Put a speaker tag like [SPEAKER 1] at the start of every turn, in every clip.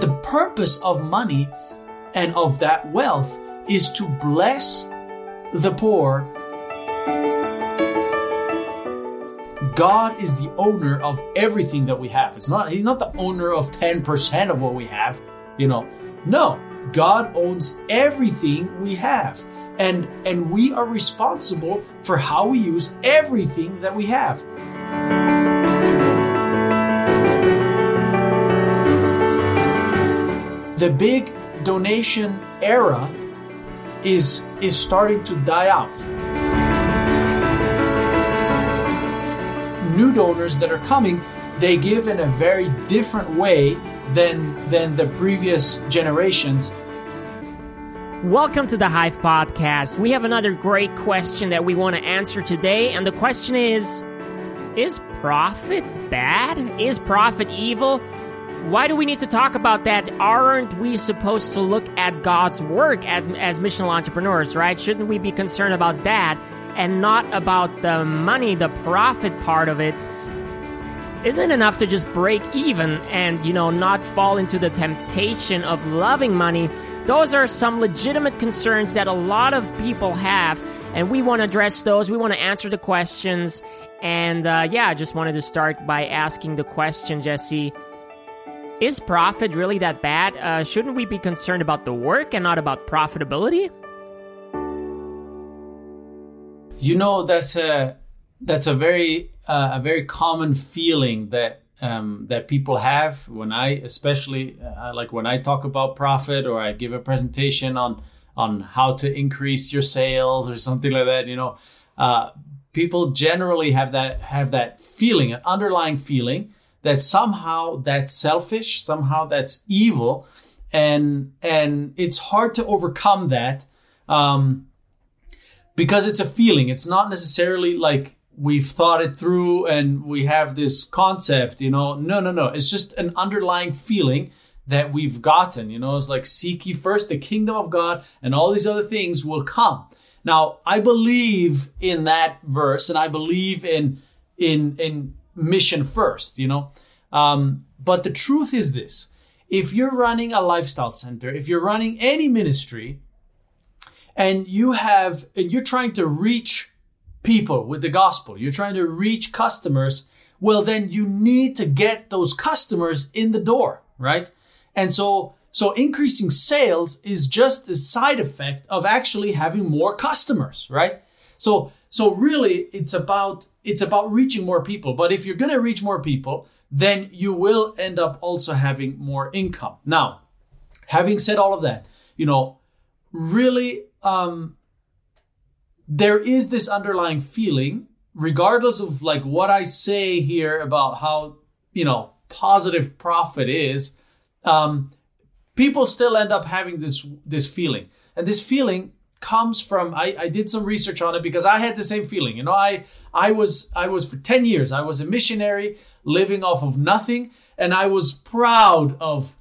[SPEAKER 1] The purpose of money and of that wealth is to bless the poor. God is the owner of everything that we have. It's not he's not the owner of 10% of what we have, you know. No, God owns everything we have. And and we are responsible for how we use everything that we have. The big donation era is is starting to die out. New donors that are coming, they give in a very different way than than the previous generations.
[SPEAKER 2] Welcome to the Hive Podcast. We have another great question that we want to answer today, and the question is Is profit bad? Is profit evil? Why do we need to talk about that? Aren't we supposed to look at God's work as, as missional entrepreneurs, right? Shouldn't we be concerned about that and not about the money, the profit part of it? Isn't it enough to just break even and, you know, not fall into the temptation of loving money? Those are some legitimate concerns that a lot of people have, and we want to address those. We want to answer the questions. And uh, yeah, I just wanted to start by asking the question, Jesse is profit really that bad? Uh, shouldn't we be concerned about the work and not about profitability?
[SPEAKER 1] You know, that's a that's a very uh, a very common feeling that um, that people have when I, especially uh, like when I talk about profit or I give a presentation on on how to increase your sales or something like that. You know, uh, people generally have that have that feeling, an underlying feeling that somehow that's selfish, somehow that's evil, and and it's hard to overcome that um, because it's a feeling. It's not necessarily like we've thought it through and we have this concept. You know, no, no, no. It's just an underlying feeling that we've gotten. You know, it's like seek ye first the kingdom of God, and all these other things will come. Now, I believe in that verse, and I believe in in in mission first, you know. Um, but the truth is this if you're running a lifestyle center, if you're running any ministry, and you have, and you're trying to reach people with the gospel, you're trying to reach customers, well, then you need to get those customers in the door, right? And so, so increasing sales is just a side effect of actually having more customers, right? So, so really it's about, it's about reaching more people. But if you're going to reach more people, then you will end up also having more income. Now, having said all of that, you know, really, um, there is this underlying feeling, regardless of like what I say here about how, you know, positive profit is, um, people still end up having this, this feeling. And this feeling comes from, I, I did some research on it because I had the same feeling. You know, I, I was, I was for 10 years, I was a missionary living off of nothing. And I was proud of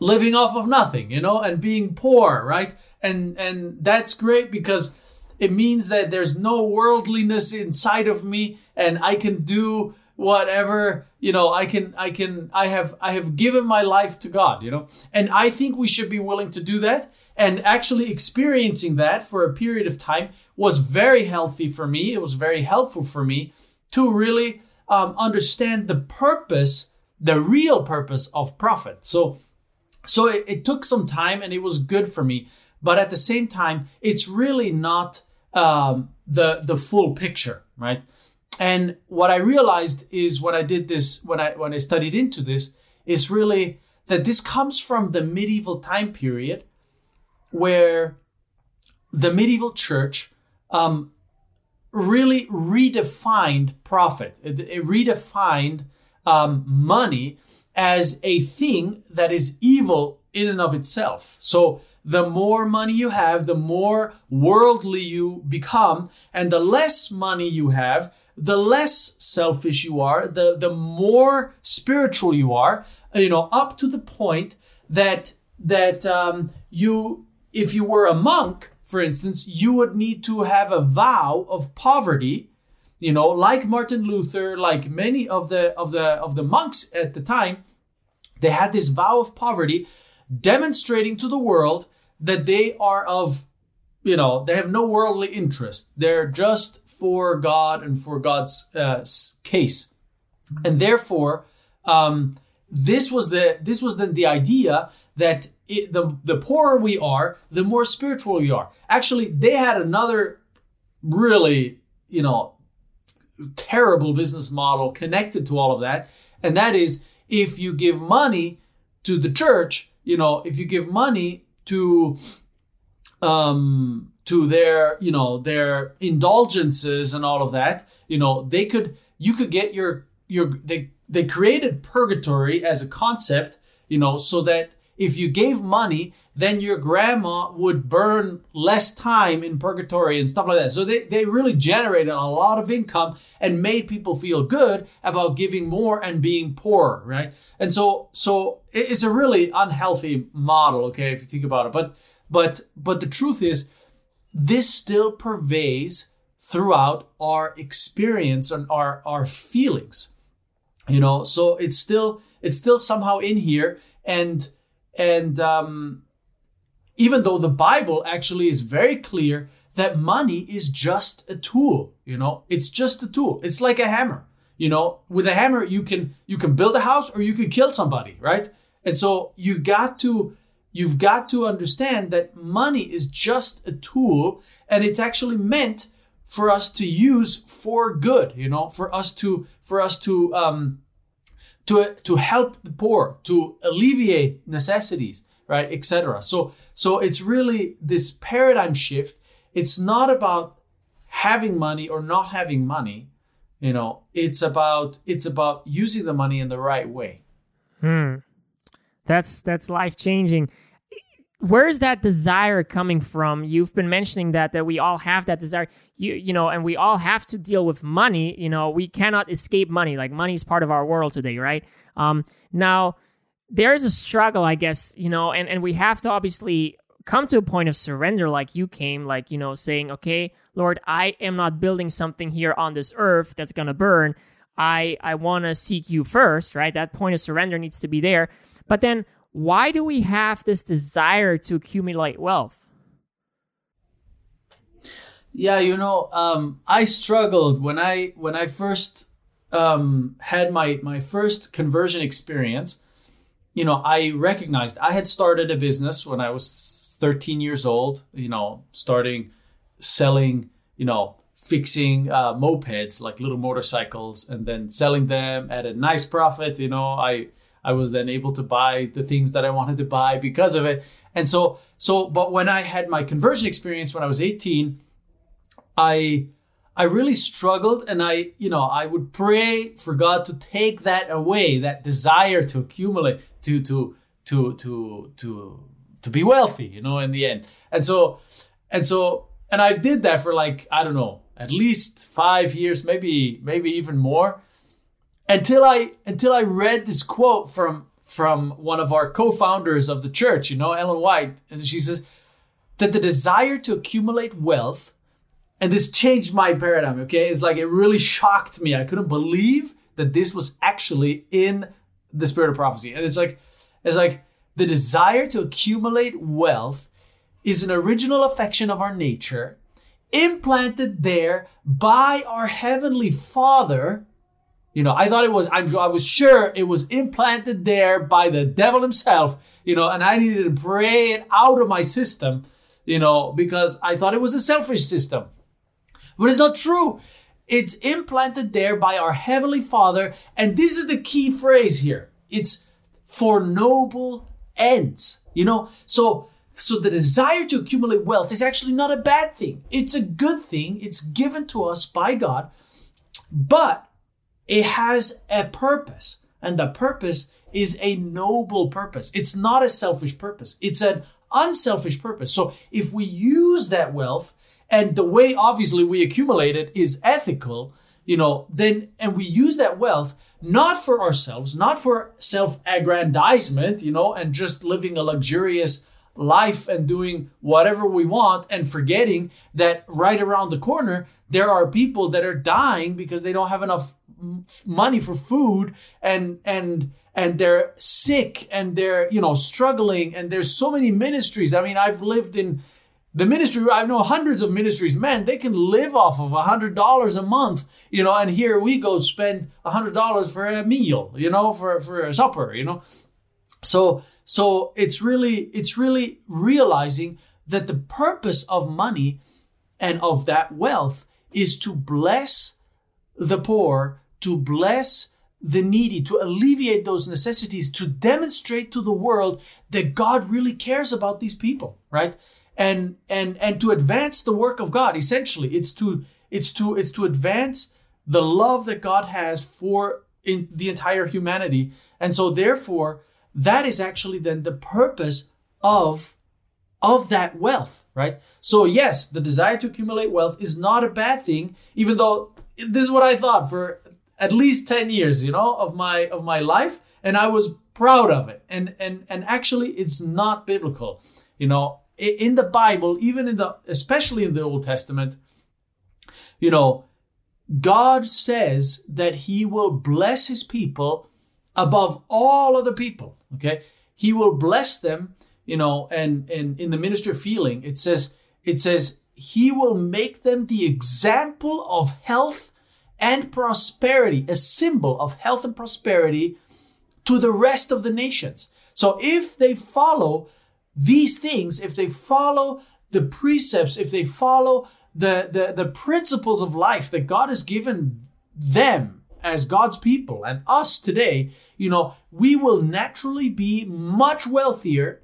[SPEAKER 1] living off of nothing, you know, and being poor, right? And, and that's great because it means that there's no worldliness inside of me and I can do whatever, you know, I can, I can, I have, I have given my life to God, you know, and I think we should be willing to do that. And actually experiencing that for a period of time was very healthy for me. It was very helpful for me to really um, understand the purpose, the real purpose of profit. So, so it, it, took some time and it was good for me. But at the same time, it's really not um, the the full picture, right? And what I realized is when I did this, when I when I studied into this, is really that this comes from the medieval time period, where the medieval church um, really redefined profit. It, redefined um, money as a thing that is evil in and of itself. So the more money you have, the more worldly you become, and the less money you have, the less selfish you are, the, the more spiritual you are, you know, up to the point that, that, um, you, if you were a monk, for instance, you would need to have a vow of poverty, you know, like Martin Luther, like many of the, of the, of the monks at the time, They had this vow of poverty, demonstrating to the world that they are of, you know, they have no worldly interest. They're just for God and for God's uh, case, and therefore, um, this was the this was then the idea that it, the the poorer we are, the more spiritual we are. Actually, they had another really, you know, terrible business model connected to all of that, and that is if you give money to the church, you know, if you give money to um to their, you know, their indulgences and all of that, you know, they could you could get your your they they created purgatory as a concept, you know, so that if you gave money, then your grandma would burn less time in purgatory and stuff like that. So they, they really generated a lot of income and made people feel good about giving more and being poor, right? And so so it's a really unhealthy model, okay, if you think about it. But but but the truth is this still pervades throughout our experience and our our feelings. You know, so it's still it's still somehow in here and and um, even though the Bible actually is very clear that money is just a tool, you know, it's just a tool. It's like a hammer. You know, with a hammer you can you can build a house or you can kill somebody, right? And so you got to you've got to understand that money is just a tool and it's actually meant for us to use for good, you know, for us to for us to um to to help the poor, to alleviate necessities, right, etc. So so it's really this paradigm shift. It's not about having money or not having money. You know, it's about it's about using the money in the right way.
[SPEAKER 2] Hmm. That's that's life changing where is that desire coming from? You've been mentioning that that we all have that desire. You you know and we all have to deal with money you know we cannot escape money like money is part of our world today right? Um now there is a struggle i guess you know and and we have to obviously come to a point of surrender like you came like you know saying okay lord i am not building something here on this earth that's going to burn. I i want to seek you first right? That point of surrender needs to be there. But then why do we have this desire to accumulate wealth?
[SPEAKER 1] Yeah, you know, um, I struggled when I when I first um, had my my first conversion experience. You know, I recognized I had started a business when I was 13 years old. You know, starting selling, you know, fixing uh, mopeds like little motorcycles, and then selling them at a nice profit. You know, I I was then able to buy the things that I wanted to buy because of it. And so, so, but when I had my conversion experience when I was 18, I, I really struggled and I, you know, I would pray for God to take that away, that desire to accumulate, to, to, to, to, to, to be wealthy, you know, in the end. And so, and so, and I did that for like, I don't know, at least five years, maybe, maybe even more until I until I read this quote from from one of our co-founders of the church, you know, Ellen White, and she says that the desire to accumulate wealth, and this changed my paradigm. Okay, it's like it really shocked me. I couldn't believe that this was actually in the spirit of prophecy, and it's like it's like the desire to accumulate wealth is an original affection of our nature implanted there by our heavenly father you know, I thought it was, I'm, I was sure it was implanted there by the devil himself, you know, and I needed to pray it out of my system, you know, because I thought it was a selfish system. But it's not true. It's implanted there by our Heavenly Father. And this is the key phrase here. It's for noble ends, you know? So, so the desire to accumulate wealth is actually not a bad thing. It's a good thing. It's given to us by God. But it has a purpose, and the purpose is a noble purpose. It's not a selfish purpose, it's an unselfish purpose. So if we use that wealth, and the way obviously we accumulate it is ethical, you know, then, and we use that wealth not for ourselves, not for self aggrandizement, you know, and just living a luxurious life and doing whatever we want and forgetting that right around the corner, there are people that are dying because they don't have enough money for food and and and they're sick and they're you know struggling and there's so many ministries. I mean i've lived in the ministry i know hundreds of ministries. Man they can live off of a hundred dollars a month you know and here we go spend a hundred dollars for a meal you know for for a supper you know. So so it's really it's really realizing that the purpose of money and of that wealth is to bless the poor to bless the needy, to alleviate those necessities, to demonstrate to the world that God really cares about these people, right? And and and to advance the work of God. Essentially, it's to it's to it's to advance the love that God has for in the entire humanity. And so therefore, that is actually then the purpose of of that wealth, right? So yes, the desire to accumulate wealth is not a bad thing, even though this is what I thought for at least 10 years, you know, of my of my life and I was proud of it. And and and actually it's not biblical. You know, in the Bible, even in the especially in the Old Testament, you know, God says that he will bless his people above all other people, okay? He will bless them, you know, and and in the ministry of healing, it says it says he will make them the example of health and prosperity, a symbol of health and prosperity to the rest of the nations. So if they follow these things, if they follow the precepts, if they follow the, the, the principles of life that God has given them as God's people and us today, you know, we will naturally be much wealthier,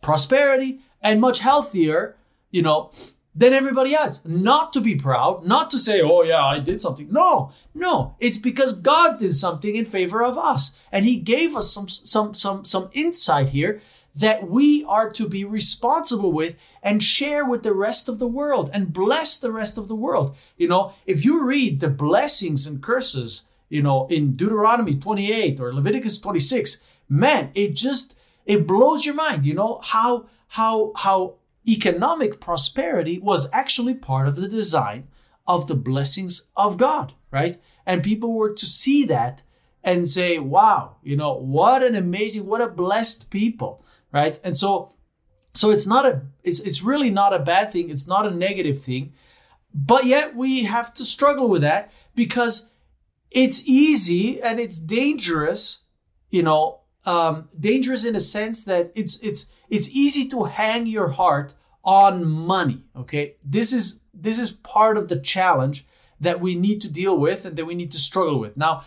[SPEAKER 1] prosperity, and much healthier, you know, than everybody else. Not to be proud, not to say, oh yeah, I did something. No, no. It's because God did something in favor of us. And He gave us some, some, some, some insight here that we are to be responsible with and share with the rest of the world and bless the rest of the world. You know, if you read the blessings and curses, you know, in Deuteronomy 28 or Leviticus 26, man, it just, it blows your mind, you know, how, how, how economic prosperity was actually part of the design of the blessings of God, right? And people were to see that and say, wow, you know, what an amazing, what a blessed people, right? And so, so it's not a, it's, it's really not a bad thing. It's not a negative thing. But yet we have to struggle with that because it's easy and it's dangerous, you know, um, dangerous in a sense that it's, it's, it's easy to hang your heart on money. Okay. This is, this is part of the challenge that we need to deal with and that we need to struggle with. Now,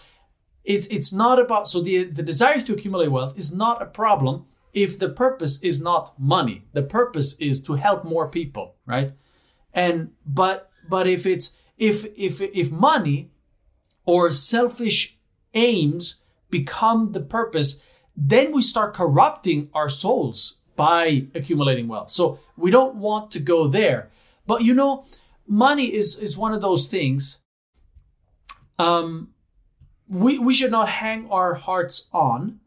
[SPEAKER 1] it's it's not about, so the, the desire to accumulate wealth is not a problem if the purpose is not money. The purpose is to help more people, right? And, but, but if it's, if, if, if money or selfish aims become the purpose, then we start corrupting our souls by accumulating wealth. So we don't want to go there. But you know, money is is one of those things um we we should not hang our hearts on.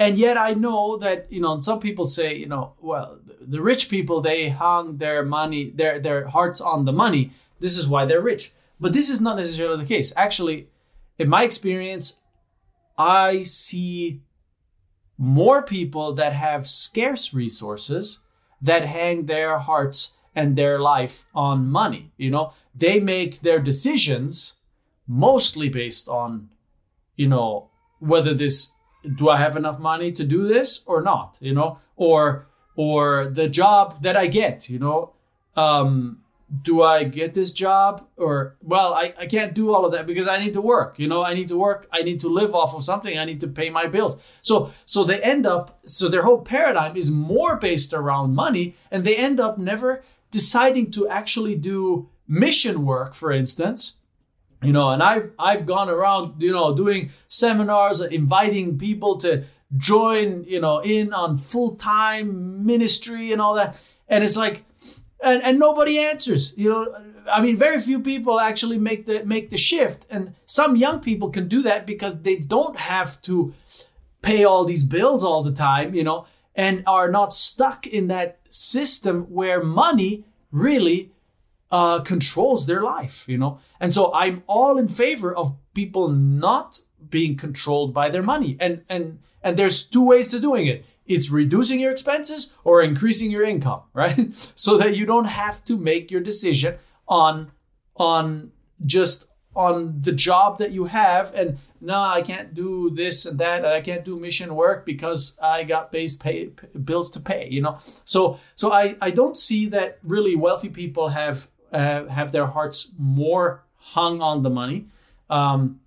[SPEAKER 1] And yet I know that, you know, some people say, you know, well, the rich people they hung their money, their their hearts on the money. This is why they're rich. But this is not necessarily the case. Actually, in my experience, I see more people that have scarce resources that hang their hearts and their life on money. You know, they make their decisions mostly based on, you know, whether this do I have enough money to do this or not, you know, or or the job that I get, you know, um, do I get this job or well I, I can't do all of that because I need to work you know I need to work I need to live off of something I need to pay my bills. So so they end up so their whole paradigm is more based around money and they end up never deciding to actually do mission work for instance. You know and I've I've gone around you know doing seminars inviting people to join you know in on full-time ministry and all that. And it's like and, and nobody answers. You know, I mean, very few people actually make the make the shift, and some young people can do that because they don't have to pay all these bills all the time. You know, and are not stuck in that system where money really uh, controls their life. You know, and so I'm all in favor of people not being controlled by their money. And and and there's two ways to doing it. It's reducing your expenses or increasing your income, right? so that you don't have to make your decision on on just on the job that you have and no i can't do this and that and i can't do mission work because i got base pay, bills to pay you know so so i i don't see that really wealthy people have uh, have their hearts more hung on the money um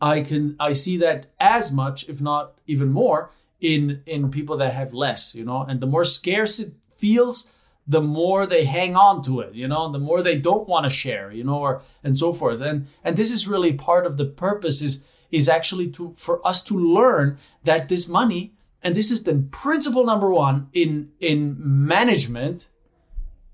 [SPEAKER 1] i can i see that as much if not even more in in people that have less you know? And the more scarce it feels the more they hang on to it you know? The more they don't want to share you know or and so forth. And and this is really part of the purpose is is actually to for us to learn that this money and this is the principle number one in in management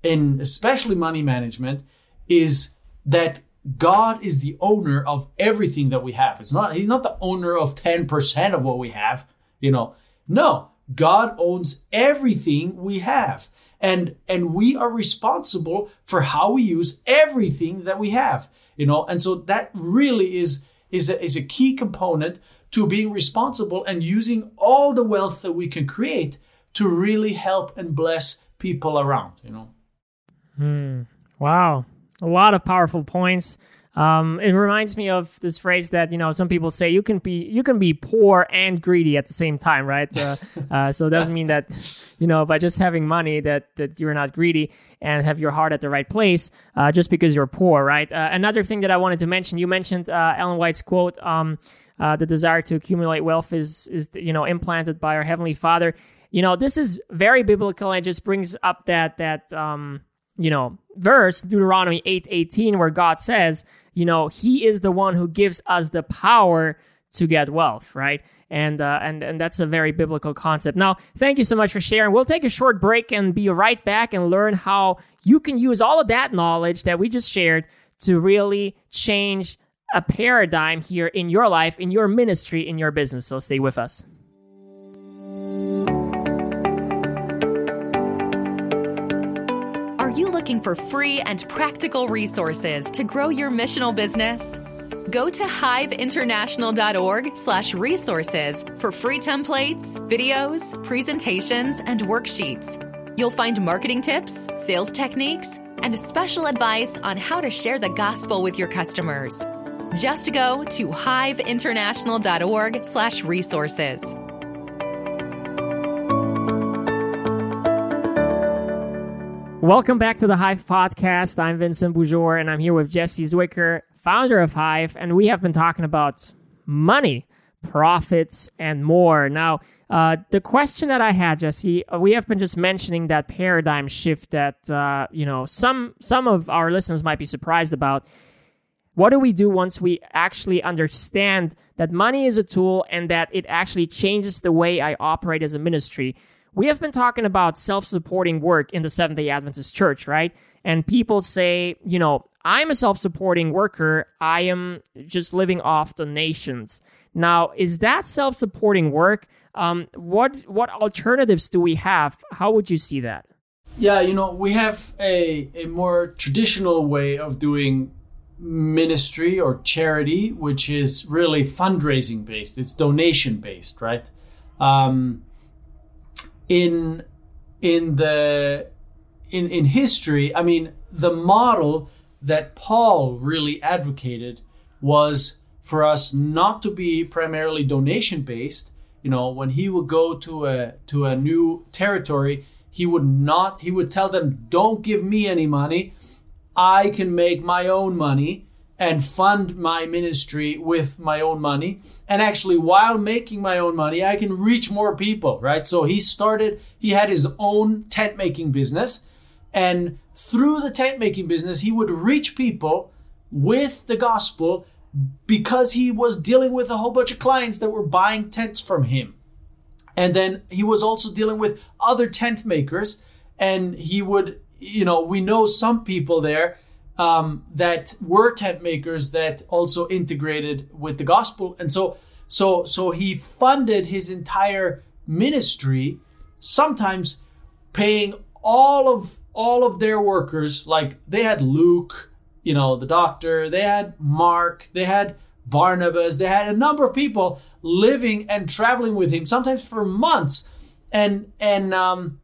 [SPEAKER 1] in especially money management is that God is the owner of everything that we have. It's not he's not the owner of 10% of what we have, you know. No, God owns everything we have and and we are responsible for how we use everything that we have you know and so that really is is a, is a key component to being responsible and using all the wealth that we can create to really help and bless people around you know
[SPEAKER 2] hmm. wow a lot of powerful points um, it reminds me of this phrase that you know some people say you can be you can be poor and greedy at the same time, right? Uh, uh, so it doesn't mean that you know by just having money that that you're not greedy and have your heart at the right place uh, just because you're poor, right? Uh, another thing that I wanted to mention, you mentioned uh, Ellen White's quote. Um, uh, the desire to accumulate wealth is is you know implanted by our heavenly Father. You know this is very biblical and just brings up that that um, you know verse Deuteronomy eight eighteen where God says you know, he is the one who gives us the power to get wealth, right? And uh, and and that's a very biblical concept. Now, thank you so much for sharing. We'll take a short break and be right back and learn how you can use all of that knowledge that we just shared to really change a paradigm here in your life, in your ministry, in your business. So stay with us.
[SPEAKER 3] Are you looking for free and practical resources to grow your missional business? Go to hiveinternational.org slash resources for free templates, videos, presentations, and worksheets. You'll find marketing tips, sales techniques, and special advice on how to share the gospel with your customers. Just go to hiveinternational.org slash resources.
[SPEAKER 2] Welcome back to the Hive Podcast. I'm Vincent Boujor, and I'm here with Jesse Zwiker, founder of Hive, and we have been talking about money, profits, and more. Now, uh, the question that I had, Jesse, uh, we have been just mentioning that paradigm shift that uh, you know some some of our listeners might be surprised about. What do we do once we actually understand that money is a tool and that it actually changes the way I operate as a ministry? We have been talking about self supporting work in the Seventh day Adventist church, right? And people say, you know, I'm a self supporting worker. I am just living off donations. Now, is that self supporting work? Um, what what alternatives do we have? How would you see that?
[SPEAKER 1] Yeah, you know, we have a, a more traditional way of doing ministry or charity, which is really fundraising based. It's donation based, right? Um, in in the in in history, I mean, the model that Paul really advocated was for us not to be primarily donation based. You know, when he would go to a to a new territory, he would not he would tell them, "Don't give me any money. I can make my own money." And fund my ministry with my own money. And actually, while making my own money, I can reach more people, right? So he started, he had his own tent making business. And through the tent making business, he would reach people with the gospel because he was dealing with a whole bunch of clients that were buying tents from him. And then he was also dealing with other tent makers. And he would, you know, we know some people there um, that were tent makers that also integrated with the gospel, and so so so he funded his entire ministry, sometimes paying all of all of their workers. Like they had Luke, you know, the doctor. They had Mark. They had Barnabas. They had a number of people living and traveling with him, sometimes for months. And and um,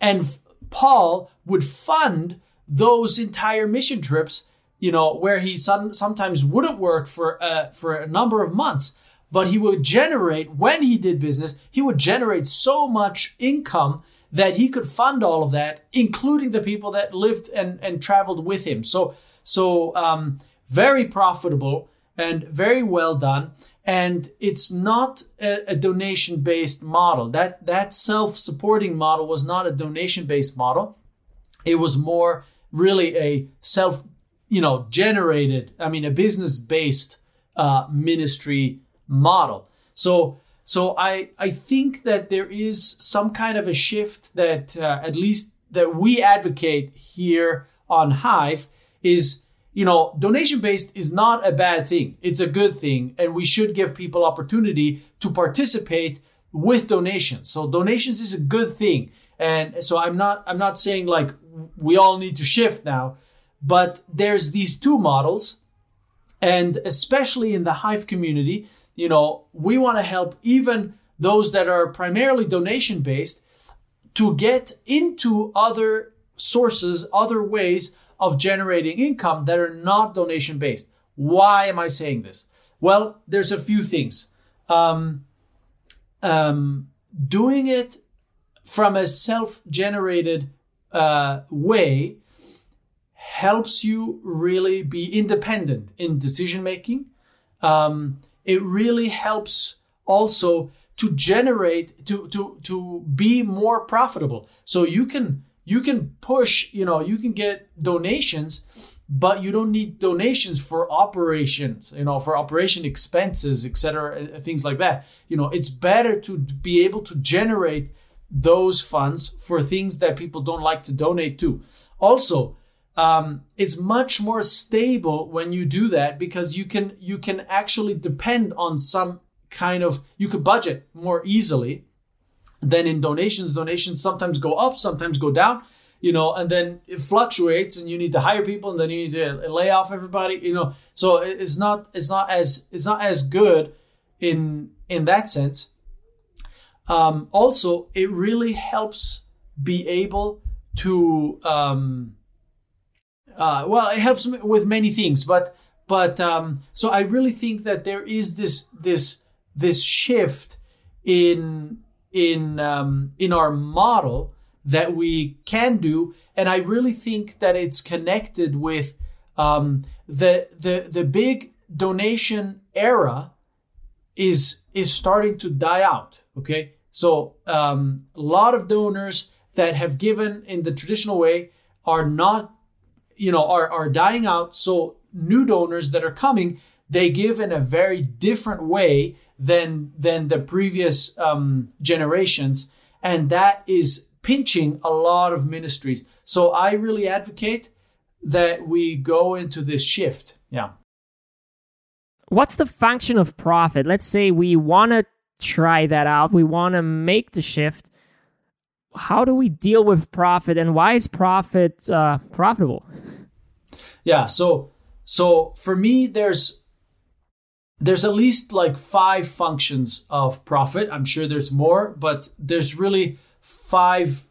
[SPEAKER 1] and Paul would fund those entire mission trips. You know, where he some, sometimes wouldn't work for uh, for a number of months, but he would generate when he did business. He would generate so much income that he could fund all of that, including the people that lived and and traveled with him. So so um, very profitable and very well done. And it's not a, a donation based model. That that self supporting model was not a donation based model. It was more really a self, you know, generated. I mean, a business based uh, ministry model. So so I I think that there is some kind of a shift that uh, at least that we advocate here on Hive is you know, donation based is not a bad thing. It's a good thing. And we should give people opportunity to participate with donations. So donations is a good thing. And so I'm not, I'm not saying like we all need to shift now, but there's these two models. And especially in the Hive community, you know, we want to help even those that are primarily donation based to get into other sources, other ways of generating income that are not donation based. Why am I saying this? Well, there's a few things. Um, um, doing it from a self generated uh, way helps you really be independent in decision making. Um, it really helps also to generate to to to be more profitable. So you can you can push, you know, you can get donations, but you don't need donations for operations, you know, for operation expenses, etc., things like that. You know, it's better to be able to generate those funds for things that people don't like to donate to. Also, um, it's much more stable when you do that because you can you can actually depend on some kind of you could budget more easily than in donations, donations sometimes go up, sometimes go down, you know, and then it fluctuates and you need to hire people and then you need to lay off everybody, you know. So it's not it's not as it's not as good in in that sense. Um, also, it really helps be able to um, uh, well, it helps with many things, but but um, so I really think that there is this this this shift in in um, in our model that we can do, and I really think that it's connected with um, the the the big donation era is is starting to die out. Okay, so um, a lot of donors that have given in the traditional way are not, you know, are are dying out. So new donors that are coming, they give in a very different way than than the previous um, generations, and that is pinching a lot of ministries. So I really advocate that we go into this shift. Yeah.
[SPEAKER 2] What's the function of profit? Let's say we want to try that out. We want to make the shift. How do we deal with profit, and why is profit uh, profitable?
[SPEAKER 1] Yeah. So so for me, there's there's at least like five functions of profit. I'm sure there's more, but there's really five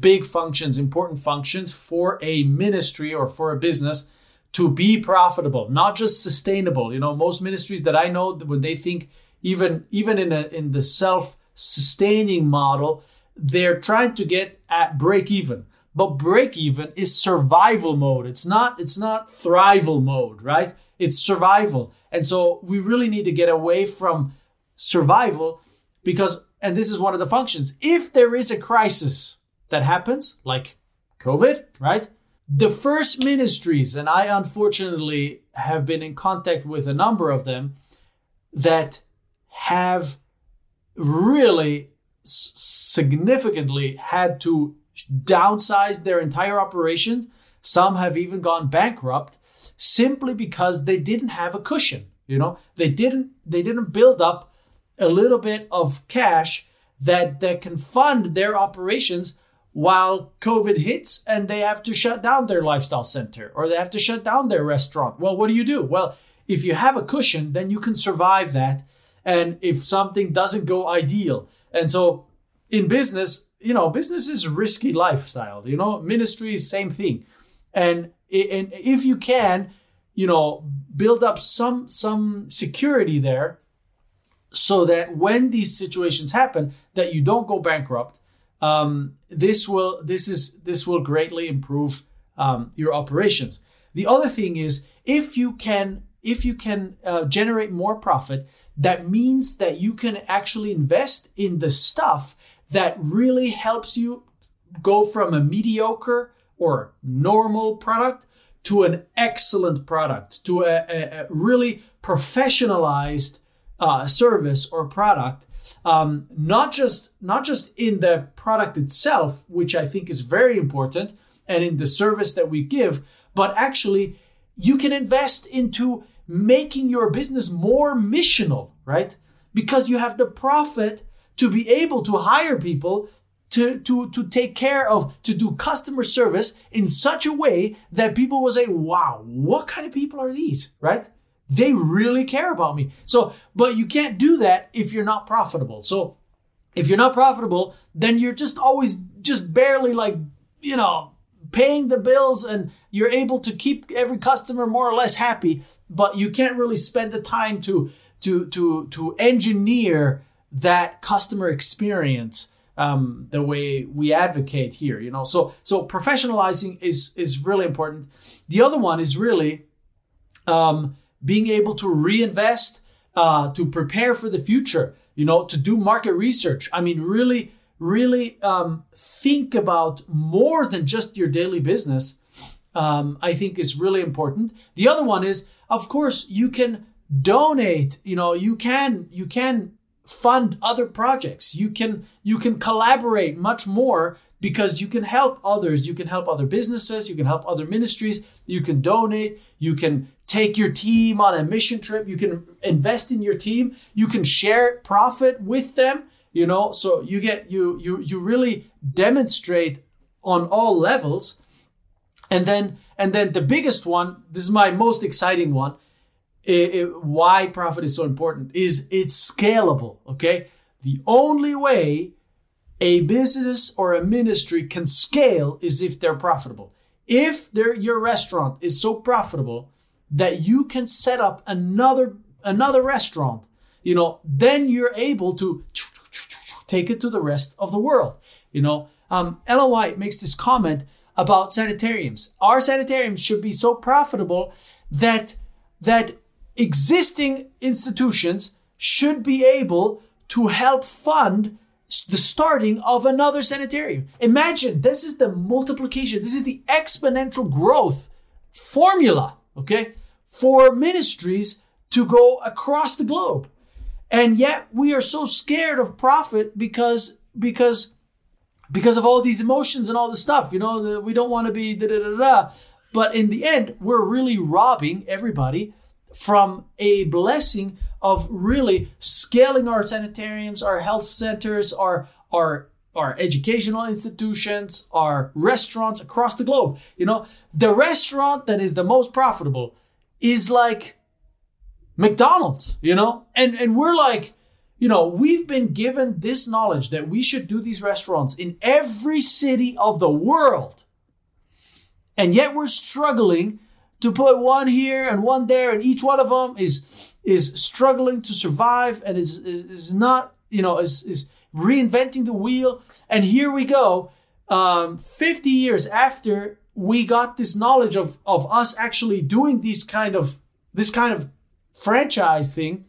[SPEAKER 1] big functions, important functions for a ministry or for a business to be profitable, not just sustainable. You know, most ministries that I know when they think even even in a in the self-sustaining model, they're trying to get at break even. But break even is survival mode. It's not it's not thrival mode, right? It's survival. And so we really need to get away from survival because, and this is one of the functions, if there is a crisis that happens, like COVID, right? The first ministries, and I unfortunately have been in contact with a number of them that have really significantly had to downsize their entire operations. Some have even gone bankrupt simply because they didn't have a cushion. You know, they didn't they didn't build up a little bit of cash that that can fund their operations while COVID hits and they have to shut down their lifestyle center or they have to shut down their restaurant. Well, what do you do? Well, if you have a cushion, then you can survive that. And if something doesn't go ideal, and so in business, you know, business is risky lifestyle. You know, ministry is same thing, and and if you can, you know, build up some some security there, so that when these situations happen, that you don't go bankrupt. Um, this will this is this will greatly improve um, your operations. The other thing is if you can if you can uh, generate more profit, that means that you can actually invest in the stuff that really helps you go from a mediocre or normal product to an excellent product, to a, a, a really professionalized uh, service or product. Um, not just not just in the product itself, which I think is very important, and in the service that we give, but actually you can invest into making your business more missional, right? Because you have the profit to be able to hire people to, to, to take care of, to do customer service in such a way that people will say, wow, what kind of people are these, right? They really care about me. So, but you can't do that if you're not profitable. So, if you're not profitable, then you're just always just barely like, you know, paying the bills and you're able to keep every customer more or less happy, but you can't really spend the time to to to to engineer that customer experience um, the way we advocate here. You know, so so professionalizing is is really important. The other one is really um, being able to reinvest, uh, to prepare for the future. You know, to do market research. I mean, really really um, think about more than just your daily business, um, I think is really important. The other one is, of course, you can donate. You know, you can you can fund other projects. You can you can collaborate much more because you can help others. You can help other businesses. You can help other ministries. You can donate. You can take your team on a mission trip. You can invest in your team. You can share profit with them you know so you get you you you really demonstrate on all levels and then and then the biggest one this is my most exciting one it, it, why profit is so important is it's scalable okay the only way a business or a ministry can scale is if they're profitable if your restaurant is so profitable that you can set up another another restaurant you know then you're able to take it to the rest of the world. You know, um, makes this comment about sanitariums. Our sanitariums should be so profitable that that existing institutions should be able to help fund the starting of another sanitarium. Imagine this is the multiplication, this is the exponential growth formula, okay, for ministries to go across the globe. And yet we are so scared of profit because because because of all these emotions and all this stuff. You know, we don't want to be da da da da. But in the end, we're really robbing everybody from a blessing of really scaling our sanitariums, our health centers, our our our educational institutions, our restaurants across the globe. You know, the restaurant that is the most profitable is like McDonald's, you know? And and we're like, you know, we've been given this knowledge that we should do these restaurants in every city of the world. And yet we're struggling to put one here and one there and each one of them is is struggling to survive and is is, is not, you know, is is reinventing the wheel. And here we go, um, 50 years after we got this knowledge of of us actually doing these kind of this kind of franchise thing,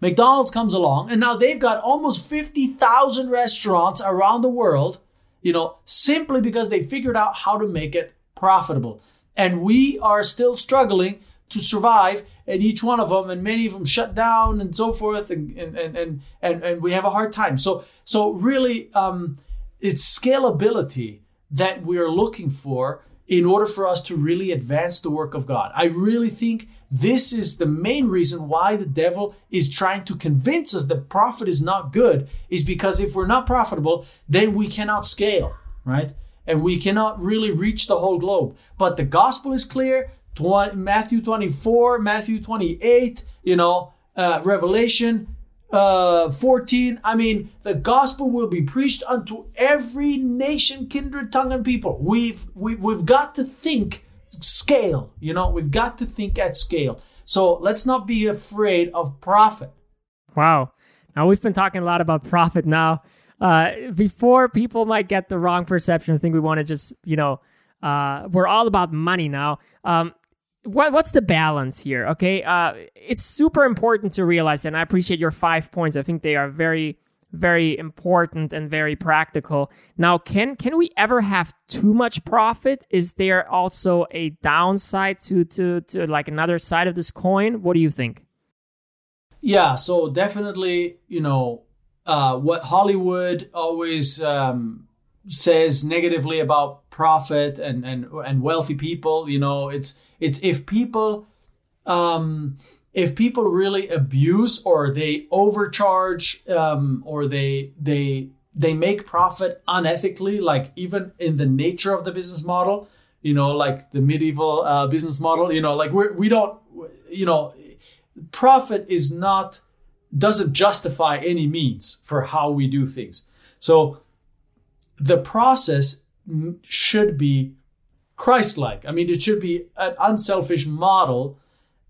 [SPEAKER 1] McDonald's comes along and now they've got almost 50,000 restaurants around the world, you know, simply because they figured out how to make it profitable. And we are still struggling to survive and each one of them and many of them shut down and so forth and and and and, and we have a hard time. So so really um it's scalability that we're looking for in order for us to really advance the work of God. I really think this is the main reason why the devil is trying to convince us that profit is not good, is because if we're not profitable, then we cannot scale, right? And we cannot really reach the whole globe. But the gospel is clear 20, Matthew 24, Matthew 28, you know, uh, Revelation uh, 14. I mean, the gospel will be preached unto every nation, kindred, tongue, and people. We've, we, we've got to think scale, you know, we've got to think at scale. So let's not be afraid of profit.
[SPEAKER 2] Wow. Now we've been talking a lot about profit now. Uh, before people might get the wrong perception, I think we want to just, you know, uh, we're all about money now. Um, what, what's the balance here? Okay, uh, it's super important to realize, and I appreciate your five points. I think they are very, very important and very practical. Now, can can we ever have too much profit? Is there also a downside to to to like another side of this coin? What do you think?
[SPEAKER 1] Yeah, so definitely, you know, uh, what Hollywood always um, says negatively about profit and and and wealthy people, you know, it's it's if people um, if people really abuse or they overcharge um, or they they they make profit unethically, like even in the nature of the business model, you know, like the medieval uh, business model, you know, like we we don't, you know, profit is not doesn't justify any means for how we do things. So the process should be Christ-like. I mean, it should be an unselfish model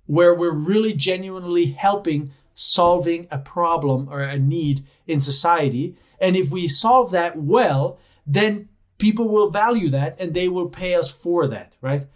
[SPEAKER 1] where we're really genuinely helping solving a problem or a need in society. And if we solve that well, then people will value that and they will pay us for that, right?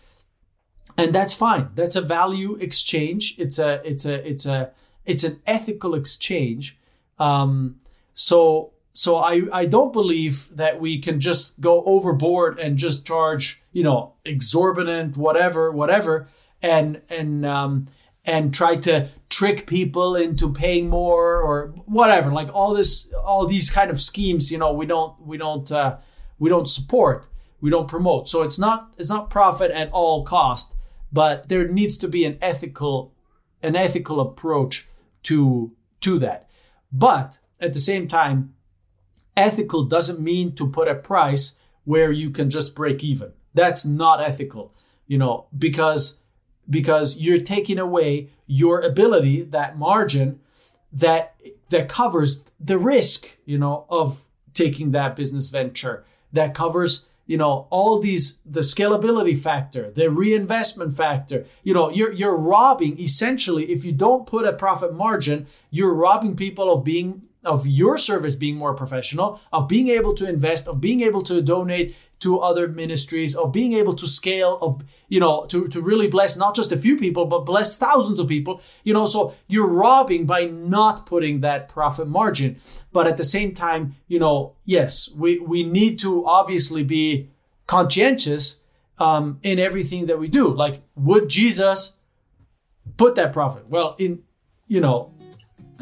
[SPEAKER 1] And that's fine. That's a value exchange. It's a it's a it's a it's an ethical exchange. Um, so so I I don't believe that we can just go overboard and just charge you know exorbitant whatever whatever and and um, and try to trick people into paying more or whatever like all this all these kind of schemes you know we don't we don't uh, we don't support we don't promote. So it's not it's not profit at all cost but there needs to be an ethical an ethical approach to to that. But at the same time ethical doesn't mean to put a price where you can just break even. That's not ethical you know because because you're taking away your ability that margin that that covers the risk you know of taking that business venture that covers you know all these the scalability factor the reinvestment factor. You know you're you're robbing essentially if you don't put a profit margin you're robbing people of being of your service being more professional of being able to invest of being able to donate to other ministries of being able to scale of you know to, to really bless not just a few people but bless thousands of people you know so you're robbing by not putting that profit margin. But at the same time you know yes we we need to obviously be conscientious um, in everything that we do. Like would jesus put that profit? Well in you know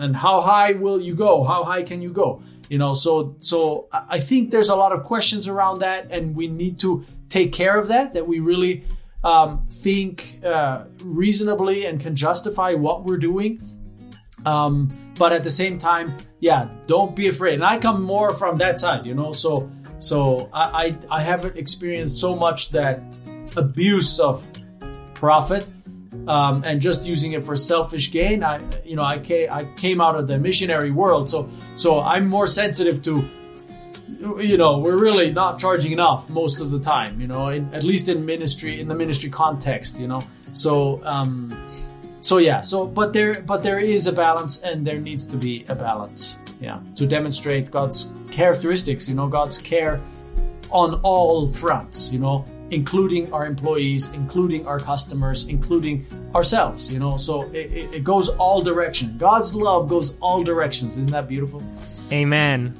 [SPEAKER 1] and how high will you go? How high can you go? You know so so i think there's a lot of questions around that and we need to take care of that that we really um, think uh, reasonably and can justify what we're doing. Um, but at the same time yeah don't be afraid. And i come more from that side you know so so i i, I haven't experienced so much that abuse of profit um, and just using it for selfish gain. I, you know, I came, I came out of the missionary world, so so I'm more sensitive to, you know, we're really not charging enough most of the time. You know, in, at least in ministry, in the ministry context. You know, so um, so yeah, so but there but there is a balance, and there needs to be a balance. Yeah, to demonstrate God's characteristics. You know, God's care on all fronts. You know including our employees, including our customers, including ourselves, you know. So it, it goes all direction. God's love goes all directions. Isn't that beautiful?
[SPEAKER 2] Amen.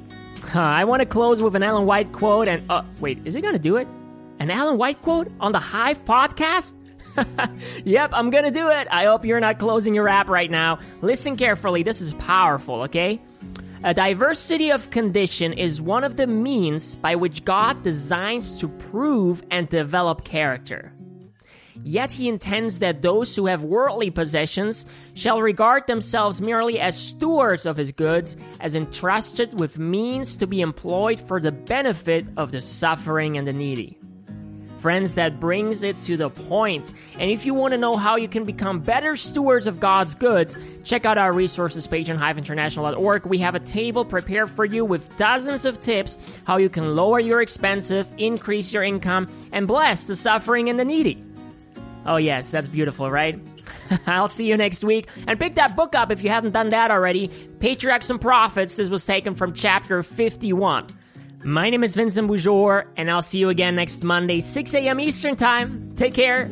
[SPEAKER 2] Uh, I want to close with an Ellen White quote. And uh, wait, is he going to do it? An Ellen White quote on the Hive podcast? yep, I'm going to do it. I hope you're not closing your app right now. Listen carefully. This is powerful, okay? A diversity of condition is one of the means by which God designs to prove and develop character. Yet he intends that those who have worldly possessions shall regard themselves merely as stewards of his goods, as entrusted with means to be employed for the benefit of the suffering and the needy. Friends, that brings it to the point. And if you want to know how you can become better stewards of God's goods, check out our resources page on hiveinternational.org. We have a table prepared for you with dozens of tips how you can lower your expenses, increase your income, and bless the suffering and the needy. Oh, yes, that's beautiful, right? I'll see you next week. And pick that book up if you haven't done that already Patriarchs and Prophets. This was taken from chapter 51. My name is Vincent Boujor, and I'll see you again next Monday, 6 a.m. Eastern Time. Take care.